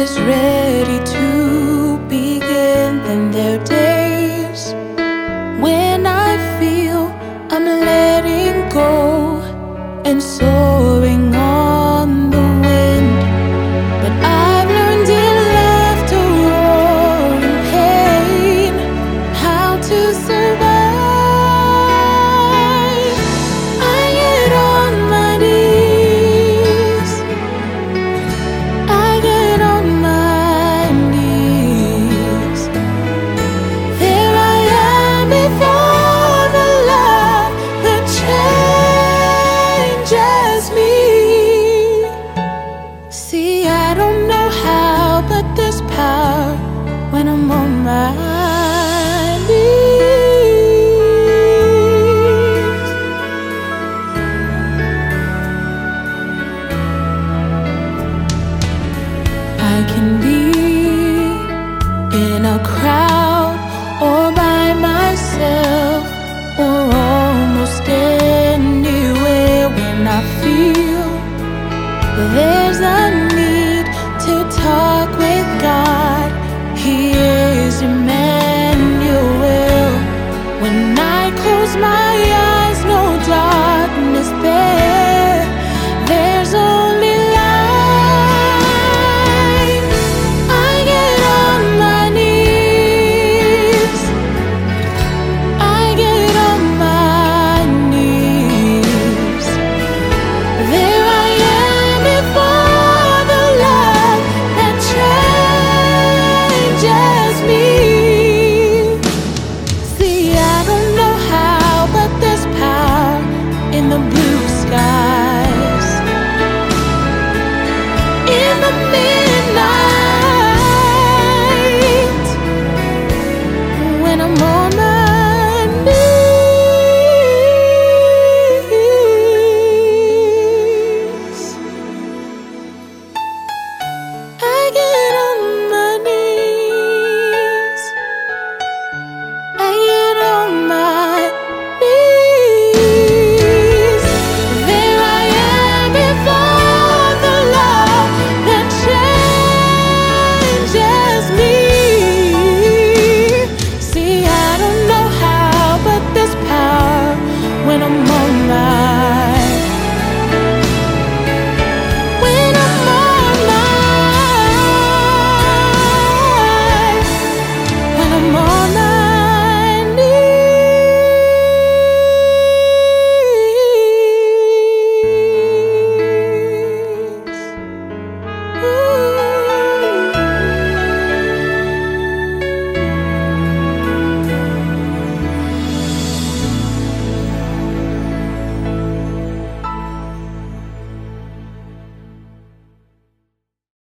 is ready to begin, then there are days when I feel I'm letting go. And soaring crowd or by myself or almost anywhere when I feel there's a need to talk with God. He is Emmanuel. When I close my